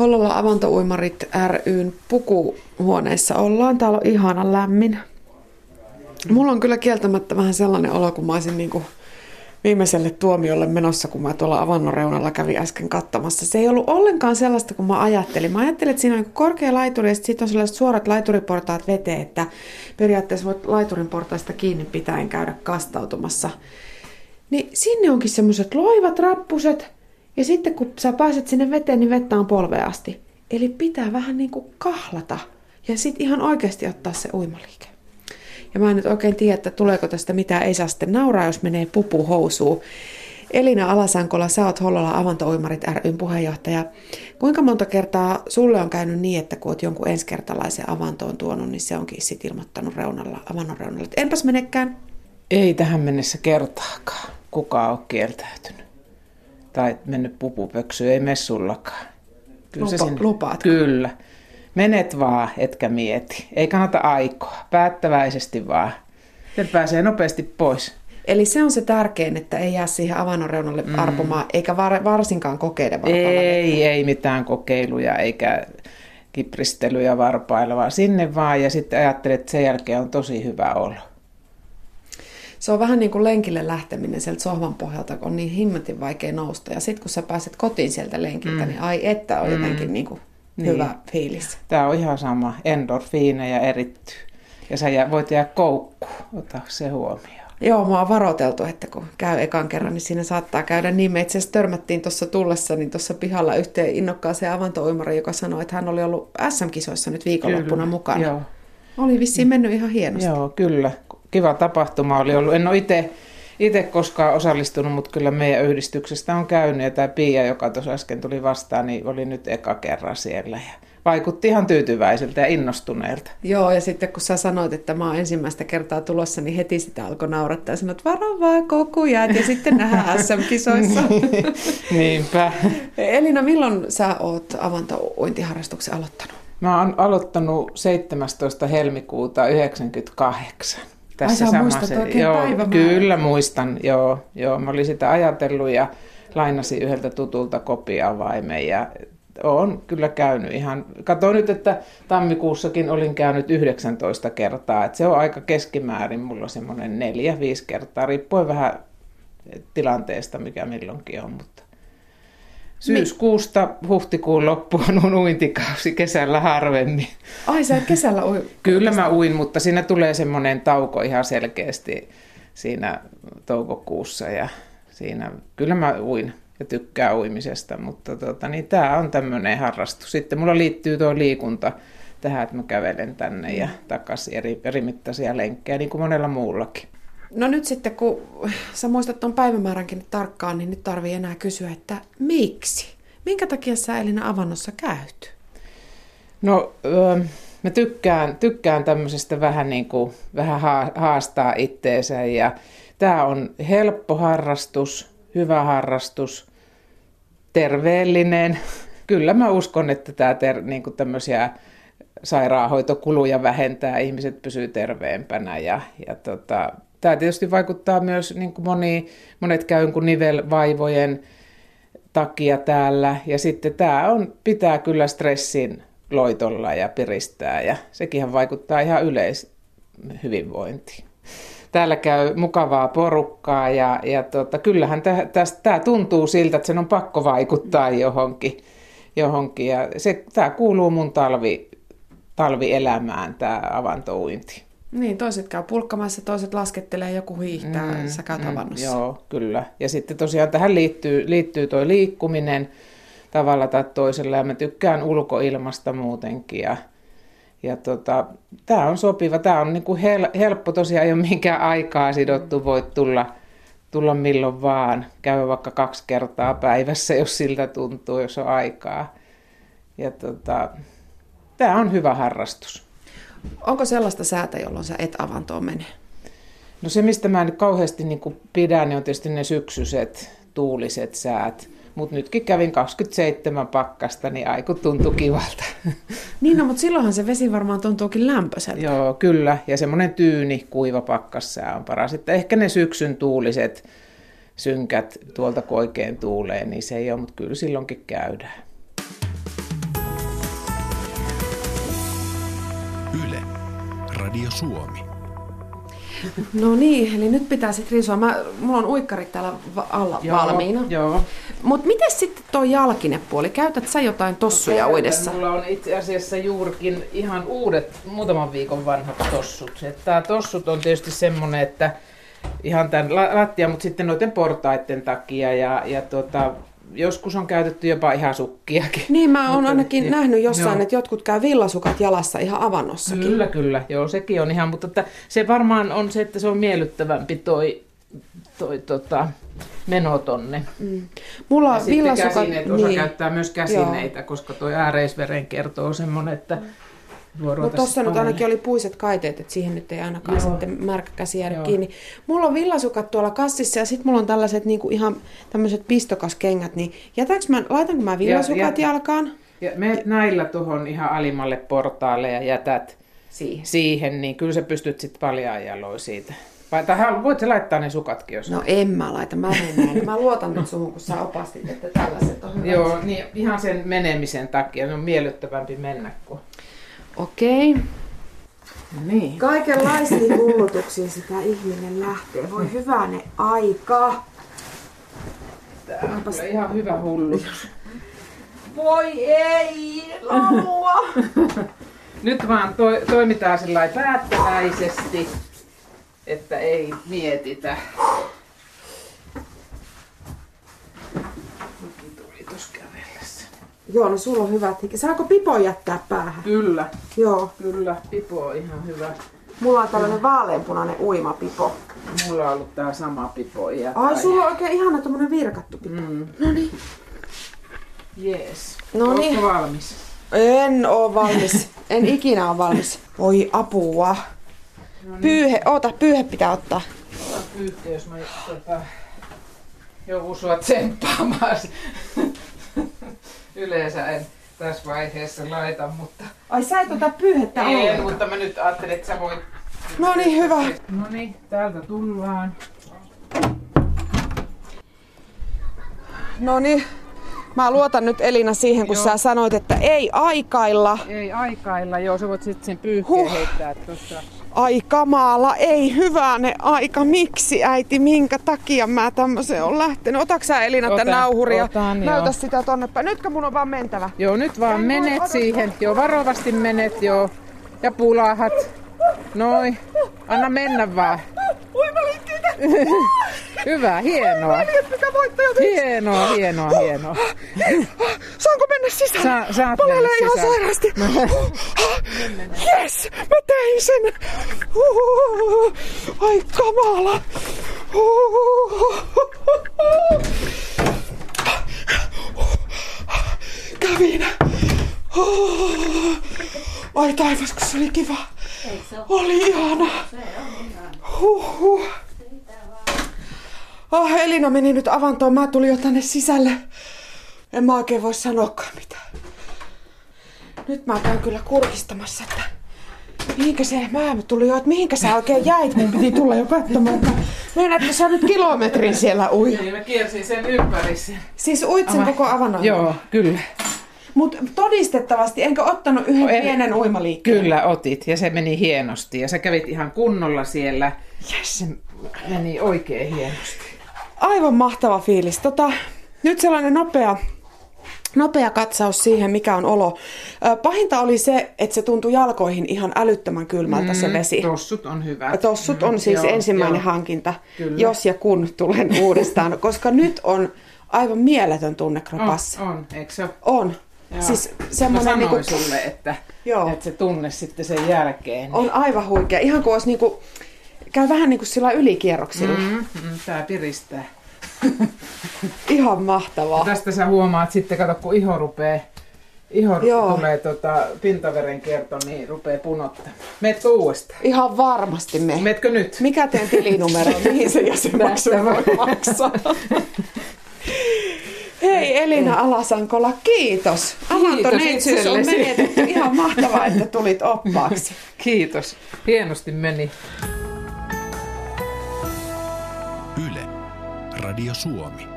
Hollola Avantouimarit ryn pukuhuoneessa ollaan. Täällä on ihana lämmin. Mulla on kyllä kieltämättä vähän sellainen olo, kun mä olisin niin kuin viimeiselle tuomiolle menossa, kun mä tuolla avannon reunalla kävin äsken kattamassa. Se ei ollut ollenkaan sellaista, kun mä ajattelin. Mä ajattelin, että siinä on korkea laituri ja sitten on sellaiset suorat laituriportaat veteen, että periaatteessa voit laiturin portaista kiinni pitäen käydä kastautumassa. Niin sinne onkin semmoiset loivat rappuset, ja sitten kun sä pääset sinne veteen, niin vettä on polveasti. Eli pitää vähän niin kuin kahlata ja sitten ihan oikeasti ottaa se uimaliike. Ja mä en nyt oikein tiedä, että tuleeko tästä mitään, ei saa sitten nauraa, jos menee pupu housuun. Elina Alasankola, sä oot Hollola Avantouimarit ryn puheenjohtaja. Kuinka monta kertaa sulle on käynyt niin, että kun oot jonkun ensikertalaisen avantoon tuonut, niin se onkin sitten ilmoittanut reunalla, avannon reunalla, että enpäs menekään? Ei tähän mennessä kertaakaan. Kukaan ole kieltäytynyt tai mennyt pupupöksyyn, ei messullakaan. Kyllä Lupa, sinne, lupaat. Kyllä. Menet vaan, etkä mieti. Ei kannata aikoa. Päättäväisesti vaan. Se pääsee nopeasti pois. Eli se on se tärkein, että ei jää siihen avannon reunalle mm. arpomaan, eikä var, varsinkaan kokeile Ei, ei mitään kokeiluja, eikä kipristelyjä varpailla, vaan sinne vaan ja sitten ajattelet, että sen jälkeen on tosi hyvä olo se on vähän niin kuin lenkille lähteminen sieltä sohvan pohjalta, kun on niin himmetin vaikea nousta. Ja sitten kun sä pääset kotiin sieltä lenkiltä, mm. niin ai että on mm. jotenkin niin kuin niin. hyvä fiilis. Tämä on ihan sama. ja erittyy. Ja sä voit jää koukkuun. Ota se huomioon. Joo, mua on varoiteltu, että kun käy ekan kerran, niin siinä saattaa käydä niin. Me itse asiassa törmättiin tuossa tullessa, niin tuossa pihalla yhteen innokkaaseen avantouimari, joka sanoi, että hän oli ollut SM-kisoissa nyt viikonloppuna kyllä, mukana. Joo. Oli vissiin mennyt ihan hienosti. Joo, kyllä kiva tapahtuma oli ollut. En ole itse itse koskaan osallistunut, mutta kyllä meidän yhdistyksestä on käynyt. Ja tämä Pia, joka tuossa äsken tuli vastaan, niin oli nyt eka kerran siellä. Ja vaikutti ihan tyytyväiseltä ja innostuneelta. Joo, ja sitten kun sä sanoit, että mä oon ensimmäistä kertaa tulossa, niin heti sitä alkoi naurattaa ja sanoit, varo vaan kokujat ja sitten nähdään SM-kisoissa. Niinpä. Elina, milloin sä oot avantouintiharrastuksen aloittanut? Mä oon aloittanut 17. helmikuuta 1998 tässä Ai, samassa. joo, Kyllä muistan, joo, joo. Mä olin sitä ajatellut ja lainasin yhdeltä tutulta kopiavaimen ja olen kyllä käynyt ihan, katsoin nyt, että tammikuussakin olin käynyt 19 kertaa, että se on aika keskimäärin, mulla on semmoinen neljä, viisi kertaa, riippuen vähän tilanteesta, mikä milloinkin on, mutta Syyskuusta huhtikuun loppuun on uintikausi, kesällä harvemmin. Ai sä kesällä ui? Kyllä mä uin, mutta siinä tulee semmoinen tauko ihan selkeästi siinä toukokuussa ja siinä, kyllä mä uin ja tykkää uimisesta, mutta tota, niin tämä on tämmöinen harrastus. Sitten mulla liittyy tuo liikunta tähän, että mä kävelen tänne ja takaisin eri, eri mittaisia lenkkejä, niin kuin monella muullakin. No nyt sitten, kun sä muistat tuon päivämääränkin tarkkaan, niin nyt tarvii enää kysyä, että miksi? Minkä takia sä Elina avannossa käyt? No, mä tykkään, tykkään tämmöisestä vähän niin kuin, vähän haastaa itteensä ja tämä on helppo harrastus, hyvä harrastus, terveellinen. Kyllä mä uskon, että tämä ter, niin kuin tämmöisiä sairaanhoitokuluja vähentää, ihmiset pysyy terveempänä ja, ja tota, Tämä tietysti vaikuttaa myös, niin kuin moni, monet käy nivelvaivojen takia täällä. Ja sitten tämä on, pitää kyllä stressin loitolla ja piristää ja sekin vaikuttaa ihan yleishyvinvointiin. Täällä käy mukavaa porukkaa ja, ja tota, kyllähän tämä tuntuu siltä, että sen on pakko vaikuttaa johonkin. johonkin. Ja se, tämä kuuluu mun talvi, talvielämään, tämä avantouinti. Niin, toiset käy pulkkamassa, toiset laskettelee, joku hiihtää, mm, sä käyt mm, Joo, kyllä. Ja sitten tosiaan tähän liittyy, liittyy tuo liikkuminen tavalla tai toisella, ja mä tykkään ulkoilmasta muutenkin, ja, ja tota, tämä on sopiva, tämä on niinku hel, helppo tosiaan, ei ole minkään aikaa sidottu, voit tulla, tulla milloin vaan, käydä vaikka kaksi kertaa päivässä, jos siltä tuntuu, jos on aikaa. Ja tota, tämä on hyvä harrastus. Onko sellaista säätä, jolloin sä et avantoon mene? No se, mistä mä nyt kauheasti niin pidän, niin on tietysti ne syksyiset tuuliset säät. Mutta nytkin kävin 27 pakkasta, niin aiku tuntui kivalta. Niin, no, mutta silloinhan se vesi varmaan tuntuukin lämpöiseltä. Joo, kyllä. Ja semmoinen tyyni, kuiva pakkassää on paras. Että ehkä ne syksyn tuuliset synkät tuolta kun oikein tuulee, niin se ei ole, mutta kyllä silloinkin käydään. Radio Suomi. No niin, eli nyt pitää sitten riisua. Mä, mulla on uikkarit täällä va- alla Joo, valmiina. Joo. Mutta miten sitten tuo jalkinepuoli? Käytät sä jotain tossuja Käytän. uidessa? Mulla on itse asiassa juurikin ihan uudet, muutaman viikon vanhat tossut. Tämä tossut on tietysti semmonen, että ihan tämän la- lattia, mutta sitten noiden portaiden takia ja, ja tota, joskus on käytetty jopa ihan sukkiakin. Niin, mä oon ainakin niin, nähnyt jossain, joo. että jotkut käy villasukat jalassa ihan avannossakin. Kyllä, kyllä. Joo, sekin on ihan, mutta että se varmaan on se, että se on miellyttävämpi toi, toi tota, meno tonne. Mm. Mulla Ja villasukat... käsineet, osa käyttää myös käsineitä, Joo. koska toi ääreisverenkierto on semmoinen, että voi Mutta tuossa nyt ainakin oli puiset kaiteet, että siihen nyt ei ainakaan Joo. sitten märkä käsi jäädä Joo. kiinni. Mulla on villasukat tuolla kassissa ja sitten mulla on tällaiset niinku ihan tämmöiset pistokaskengät, niin jätäks mä, laitanko mä villasukat jätä. jalkaan? Ja menet näillä tuohon ihan alimmalle portaalle ja jätät Siihen. siihen, niin kyllä sä pystyt sitten paljaan jaloin siitä. Vai, halu- voit sä laittaa ne sukatkin, jos... No en mä laita, mä menen näin. Mä luotan nyt suhun, kun sä opastit, että tällaiset on hyvät. Joo, niin ihan sen menemisen takia. Ne on miellyttävämpi mennä kuin... Okei. Niin. Kaikenlaisiin hullutuksiin sitä ihminen lähtee. Voi hyvänä aika. Tää on kyllä ihan hyvä hullu. Voi ei, lamua. Nyt vaan to, toimitaan sillä lailla päättäväisesti, että ei mietitä. Nytkin tuli tuossa kävellessä. Joo, no sulla on hyvät hiki. Saako pipo jättää päähän? Kyllä, Joo. kyllä. Pipo on ihan hyvä. Mulla on tällainen vaaleanpunainen uimapipo. Mulla on ollut tää sama pipo. Ja Ai, sulla on oikein ihana tommonen virkattu pipo. Mm. No niin. Jees. No niin. Valmis? En oo valmis. En ikinä ole valmis. Oi apua. No niin. Pyyhe, oota, pyyhe pitää ottaa. Ota pyyhkeä, jos mä tota, joudun sua tsemppaamaan. Yleensä en tässä vaiheessa laita, mutta... Ai sä et ota pyyhettä Ei, ollenkaan. mutta mä nyt ajattelin, että sä voit... No niin, hyvä. No niin, täältä tullaan. No niin. Mä luotan nyt Elina siihen, kun Joo. sä sanoit, että ei aikailla. Ei aikailla, joo, sä voit sitten sen pyyhkeen Huh. heittää tuossa. Ai kamala, ei hyväne aika. Miksi äiti, minkä takia mä tämmöiseen on lähtenyt? Otaks sä Elina tän nauhuria? otan, Näytä joo. sitä tonne päin. Nytkö mun on vaan mentävä? Joo, nyt vaan Ei voi menet odottaa. siihen. Joo, varovasti menet, joo. Ja pulahat. Noin. Anna mennä vaan. Hyvä, hienoa. Voittaja Hienoa, hienoa, hienoa. Saanko mennä sisään? Sa- saat Palelee mennä ihan sisään. sairaasti. Yes, mä tein sen. Ai kamala. Kävin. Ai taivas, kun se oli kiva. Oli ihana. Huhhuh. Oh, Elina meni nyt avantoon. Mä tulin jo tänne sisälle. En mä oikein voi sanoakaan mitään. Nyt mä käyn kyllä kurkistamassa, että mihinkä se, mä tuli jo, että mihinkä sä oikein jäit, mun piti tulla jo katsomaan, että meinaatko sä nyt kilometrin siellä ui. Niin mä kiersin sen ympäri. Siis uit sen koko avannon. Joo, kyllä. Mutta todistettavasti, enkö ottanut yhden En- pienen uimaliikkeen? Kyllä otit ja se meni hienosti ja sä kävit ihan kunnolla siellä. Yes. Se meni oikein hienosti. Aivan mahtava fiilis. Tota, nyt sellainen nopea, nopea katsaus siihen, mikä on olo. Pahinta oli se, että se tuntui jalkoihin ihan älyttömän kylmältä se vesi. Tossut on hyvä. Tossut on siis Mm, Joo, ensimmäinen joo. hankinta, Kyllä. jos ja kun tulen uudestaan, koska nyt on aivan mieletön tunne kropassa. On, on, eikö se? On. Joo. Siis semmoinen niinku, sulle, että, Joo. että se tunne sitten sen jälkeen. niin- on aivan huikea. Ihan kuin olisi niinku, käy vähän niin kuin sillä ylikierroksilla. Mm. Mm, tää piristää. Ihan mahtavaa. Tästä sä huomaat sitten, kato kun iho rupee, iho Joo. tulee tota, pintaverenkierto, niin rupee punottaa. Meetkö uudestaan? Ihan varmasti me. Meetkö nyt? Mikä teidän tilinumero, mihin se jäsenmaksu voi maksaa? Hei Elina Alasankola, kiitos. Avantoneitsyys on menetetty. Ihan mahtavaa, että tulit oppaaksi. Kiitos. Hienosti meni. Radio Suomi.